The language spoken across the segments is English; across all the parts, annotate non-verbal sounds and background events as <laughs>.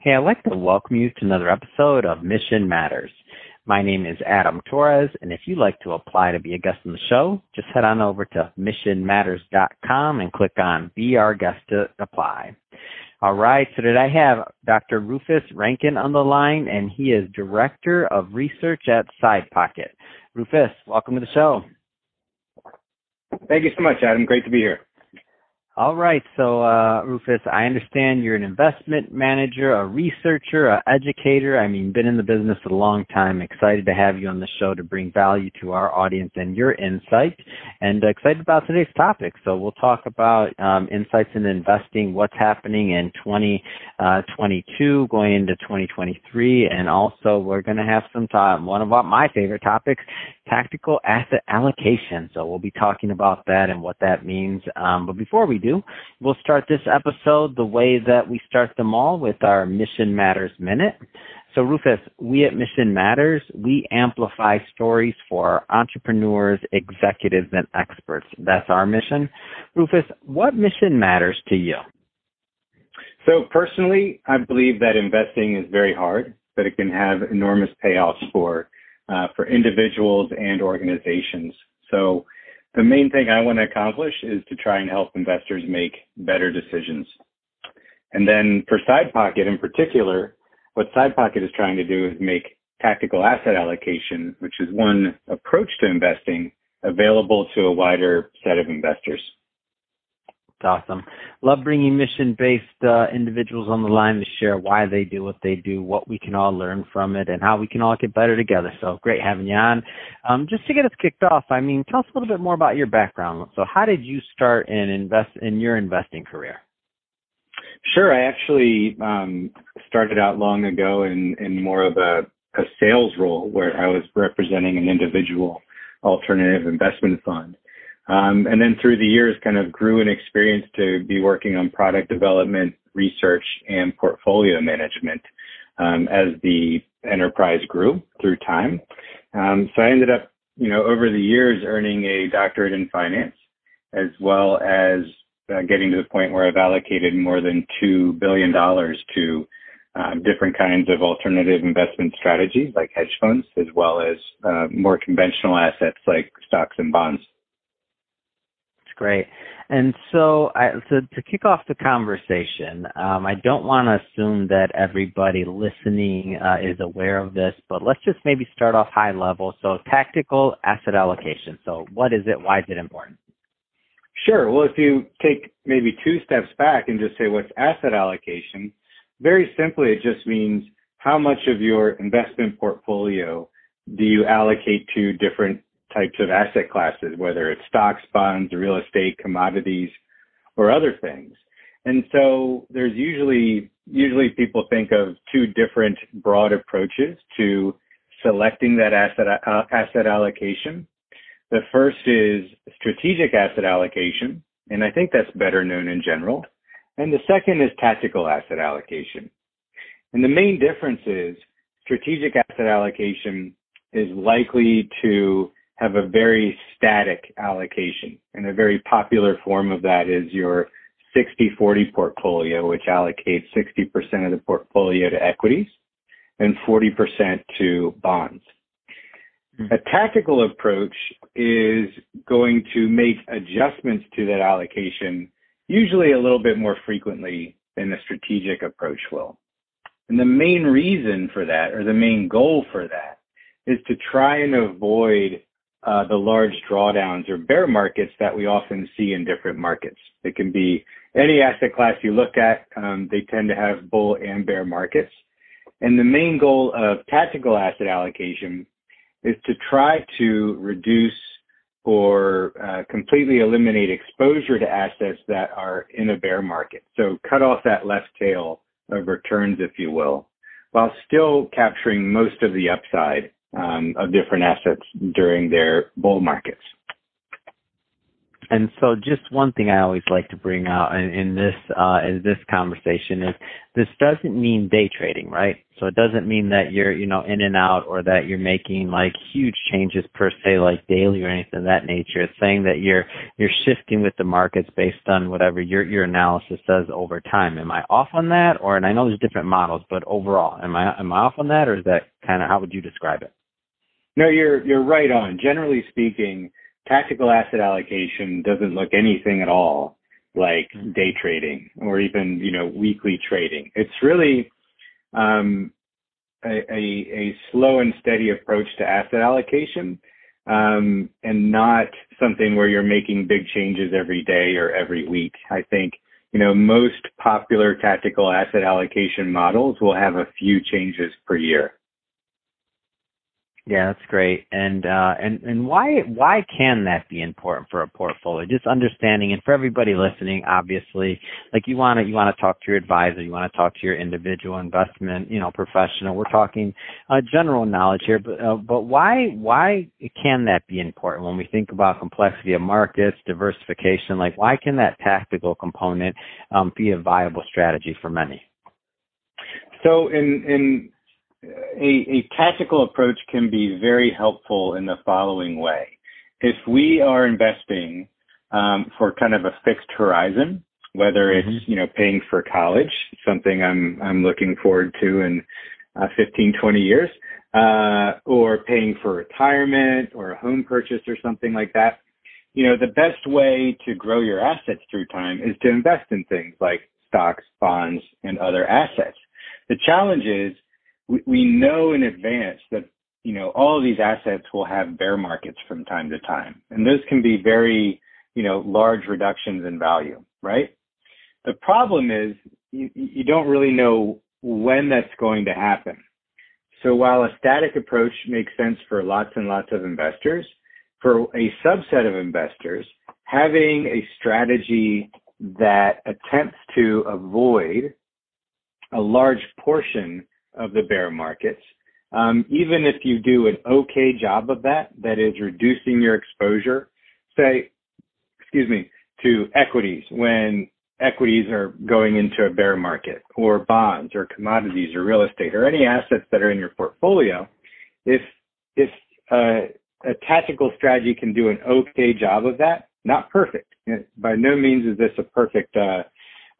Hey, I'd like to welcome you to another episode of Mission Matters. My name is Adam Torres, and if you'd like to apply to be a guest on the show, just head on over to missionmatters.com and click on Be Our Guest to apply. All right, so today I have Dr. Rufus Rankin on the line, and he is Director of Research at SidePocket. Rufus, welcome to the show. Thank you so much, Adam. Great to be here. All right. So, uh, Rufus, I understand you're an investment manager, a researcher, an educator. I mean, been in the business a long time. Excited to have you on the show to bring value to our audience and your insight, and excited about today's topic. So, we'll talk about um, insights in investing, what's happening in 2022, uh, going into 2023, and also we're going to have some time. One of my favorite topics, tactical asset allocation. So, we'll be talking about that and what that means. Um, but before we do do. We'll start this episode the way that we start them all with our Mission Matters Minute. So, Rufus, we at Mission Matters, we amplify stories for entrepreneurs, executives, and experts. That's our mission. Rufus, what mission matters to you? So, personally, I believe that investing is very hard, but it can have enormous payoffs for uh, for individuals and organizations. So, the main thing I want to accomplish is to try and help investors make better decisions. And then for Side Pocket in particular, what Side Pocket is trying to do is make tactical asset allocation, which is one approach to investing, available to a wider set of investors. Awesome. Love bringing mission-based uh, individuals on the line to share why they do what they do, what we can all learn from it, and how we can all get better together. So great having you on. Um, just to get us kicked off, I mean, tell us a little bit more about your background. So, how did you start in invest in your investing career? Sure. I actually um, started out long ago in, in more of a, a sales role where I was representing an individual alternative investment fund. Um, and then through the years, kind of grew an experience to be working on product development, research, and portfolio management um, as the enterprise grew through time. Um, so I ended up, you know, over the years earning a doctorate in finance, as well as uh, getting to the point where I've allocated more than two billion dollars to um, different kinds of alternative investment strategies like hedge funds, as well as uh, more conventional assets like stocks and bonds great. And so, I, to, to kick off the conversation, um, I don't want to assume that everybody listening uh, is aware of this, but let's just maybe start off high level. So, tactical asset allocation. So, what is it? Why is it important? Sure. Well, if you take maybe two steps back and just say what's asset allocation, very simply, it just means how much of your investment portfolio do you allocate to different types of asset classes, whether it's stocks, bonds, real estate, commodities, or other things. And so there's usually usually people think of two different broad approaches to selecting that asset uh, asset allocation. The first is strategic asset allocation, and I think that's better known in general. And the second is tactical asset allocation. And the main difference is strategic asset allocation is likely to have a very static allocation. And a very popular form of that is your 60-40 portfolio, which allocates 60% of the portfolio to equities and 40% to bonds. Mm-hmm. A tactical approach is going to make adjustments to that allocation usually a little bit more frequently than a strategic approach will. And the main reason for that, or the main goal for that, is to try and avoid uh, the large drawdowns or bear markets that we often see in different markets. It can be any asset class you look at, um, they tend to have bull and bear markets. And the main goal of tactical asset allocation is to try to reduce or uh, completely eliminate exposure to assets that are in a bear market. So cut off that left tail of returns, if you will, while still capturing most of the upside um, of different assets during their bull markets. And so, just one thing I always like to bring out in, in this uh, in this conversation is this doesn't mean day trading, right? So it doesn't mean that you're you know in and out or that you're making like huge changes per se, like daily or anything of that nature. It's saying that you're you're shifting with the markets based on whatever your your analysis does over time. Am I off on that, or and I know there's different models, but overall, am I am I off on that, or is that kind of how would you describe it? No, you're you're right on. Generally speaking tactical asset allocation doesn't look anything at all like mm-hmm. day trading or even you know weekly trading. It's really um, a, a, a, slow and steady approach to asset allocation, um, and not something where you're making big changes every day or every week. I think you know most popular tactical asset allocation models will have a few changes per year. Yeah, that's great. And uh, and and why why can that be important for a portfolio? Just understanding, and for everybody listening, obviously, like you want to you want to talk to your advisor, you want to talk to your individual investment, you know, professional. We're talking uh, general knowledge here, but uh, but why why can that be important when we think about complexity of markets, diversification? Like, why can that tactical component um, be a viable strategy for many? So in in a, a tactical approach can be very helpful in the following way. If we are investing um, for kind of a fixed horizon, whether it's mm-hmm. you know paying for college, something I'm I'm looking forward to in uh, 15, 20 years, uh, or paying for retirement or a home purchase or something like that. You know, the best way to grow your assets through time is to invest in things like stocks, bonds, and other assets. The challenge is we, we know in advance that you know all of these assets will have bear markets from time to time, and those can be very you know large reductions in value, right? The problem is you, you don't really know when that's going to happen. So while a static approach makes sense for lots and lots of investors, for a subset of investors, having a strategy that attempts to avoid a large portion of the bear markets. Um, even if you do an okay job of that, that is reducing your exposure, say, excuse me, to equities when equities are going into a bear market or bonds or commodities or real estate or any assets that are in your portfolio, if, if uh, a tactical strategy can do an okay job of that, not perfect. By no means is this a perfect uh,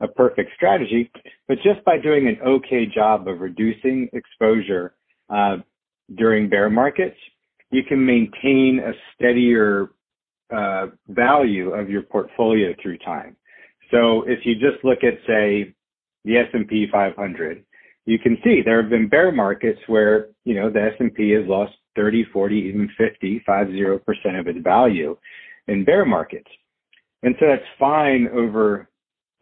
a perfect strategy, but just by doing an okay job of reducing exposure uh, during bear markets, you can maintain a steadier uh, value of your portfolio through time. So if you just look at, say, the S&P 500, you can see there have been bear markets where, you know, the S&P has lost 30, 40, even 50, 50% of its value in bear markets. And so that's fine over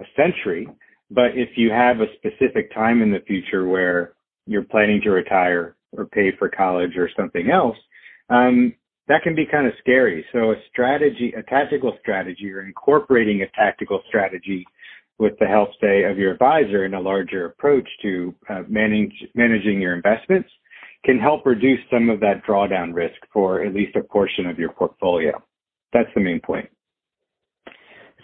a century. But if you have a specific time in the future where you're planning to retire or pay for college or something else, um, that can be kind of scary. So a strategy, a tactical strategy or incorporating a tactical strategy with the help, say, of your advisor in a larger approach to uh, manage, managing your investments can help reduce some of that drawdown risk for at least a portion of your portfolio. That's the main point.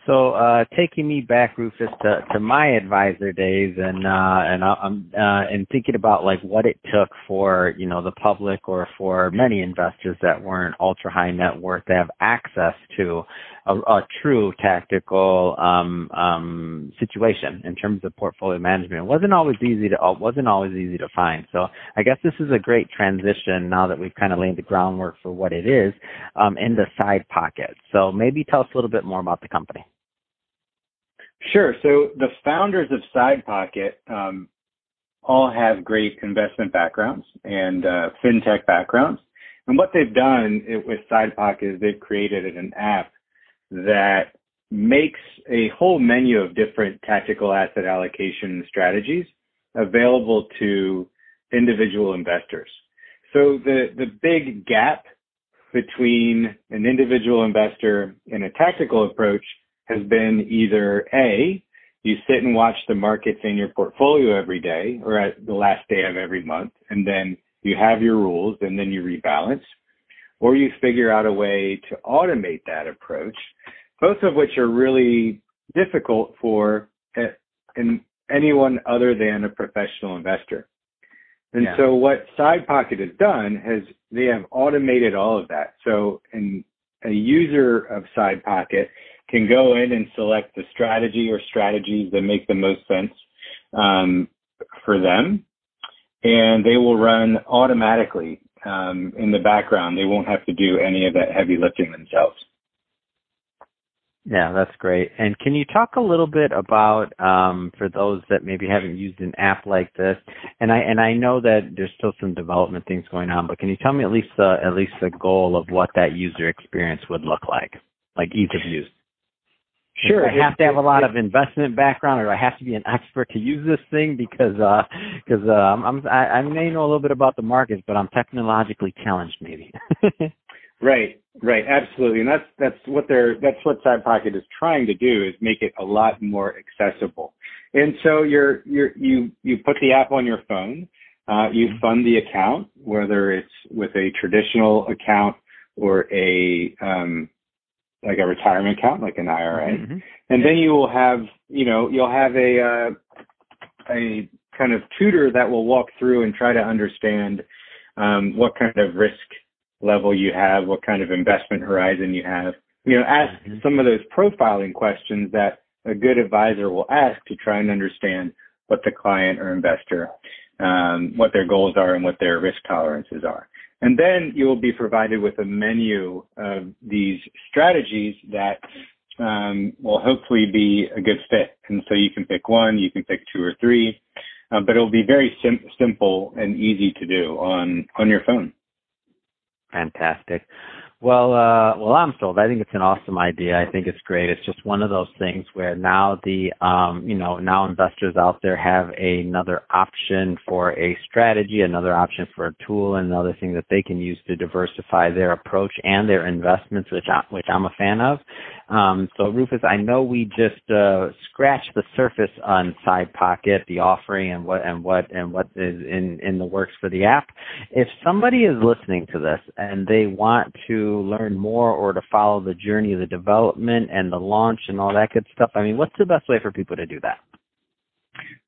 So, uh, taking me back, Rufus, to, to my advisor days, and uh, and I'm uh, and thinking about like what it took for you know the public or for many investors that weren't ultra high net worth to have access to a, a true tactical um, um, situation in terms of portfolio management. It wasn't always easy to uh, wasn't always easy to find. So, I guess this is a great transition now that we've kind of laid the groundwork for what it is um, in the side pocket. So, maybe tell us a little bit more about the company. Sure. So the founders of SidePocket um, all have great investment backgrounds and uh, fintech backgrounds. And what they've done with Side Pocket is they've created an app that makes a whole menu of different tactical asset allocation strategies available to individual investors. So the, the big gap between an individual investor and a tactical approach has been either A, you sit and watch the markets in your portfolio every day or at the last day of every month, and then you have your rules and then you rebalance, or you figure out a way to automate that approach both of which are really difficult for in anyone other than a professional investor. And yeah. so what Side Pocket has done has they have automated all of that. So in a user of SidePocket can go in and select the strategy or strategies that make the most sense um, for them, and they will run automatically um, in the background. They won't have to do any of that heavy lifting themselves. Yeah, that's great. And can you talk a little bit about um, for those that maybe haven't used an app like this? And I and I know that there's still some development things going on, but can you tell me at least the at least the goal of what that user experience would look like, like ease of use? Sure. I have to have a lot of investment background, or I have to be an expert to use this thing because because uh, uh, I'm I, I may know a little bit about the markets, but I'm technologically challenged, maybe. <laughs> Right, right, absolutely, and that's that's what they're that's what SidePocket is trying to do is make it a lot more accessible. And so you're you're you you put the app on your phone, uh, you mm-hmm. fund the account, whether it's with a traditional account or a um, like a retirement account, like an IRA, mm-hmm. and then you will have you know you'll have a uh, a kind of tutor that will walk through and try to understand um, what kind of risk level you have, what kind of investment horizon you have. You know, ask mm-hmm. some of those profiling questions that a good advisor will ask to try and understand what the client or investor, um, what their goals are and what their risk tolerances are. And then you will be provided with a menu of these strategies that um, will hopefully be a good fit. And so you can pick one, you can pick two or three, uh, but it'll be very sim- simple and easy to do on on your phone. Fantastic. Well, uh, well, I'm sold. I think it's an awesome idea. I think it's great. It's just one of those things where now the, um, you know, now investors out there have another option for a strategy, another option for a tool, and another thing that they can use to diversify their approach and their investments, which I, which I'm a fan of. Um, so Rufus, I know we just uh, scratched the surface on Side Pocket, the offering, and what and what and what is in in the works for the app. If somebody is listening to this and they want to learn more or to follow the journey of the development and the launch and all that good stuff, I mean, what's the best way for people to do that?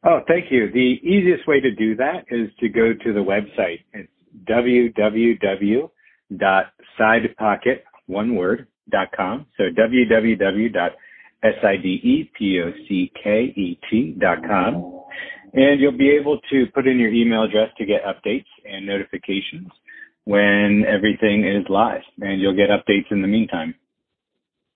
Oh, thank you. The easiest way to do that is to go to the website. It's www.sidepocket, one word, com. So www.sidepocket.com. And you'll be able to put in your email address to get updates and notifications when everything is live. And you'll get updates in the meantime.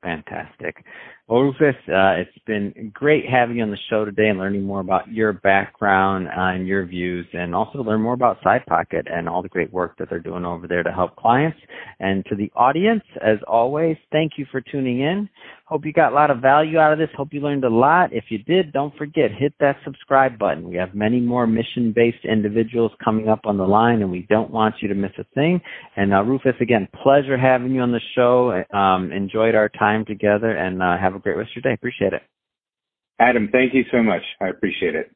Fantastic. Well, Rufus, uh, it's been great having you on the show today and learning more about your background uh, and your views, and also learn more about SidePocket and all the great work that they're doing over there to help clients. And to the audience, as always, thank you for tuning in. Hope you got a lot of value out of this. Hope you learned a lot. If you did, don't forget, hit that subscribe button. We have many more mission based individuals coming up on the line, and we don't want you to miss a thing. And uh, Rufus, again, pleasure having you on the show. Um, enjoyed our time together, and uh, have a great rest of your day. Appreciate it. Adam, thank you so much. I appreciate it.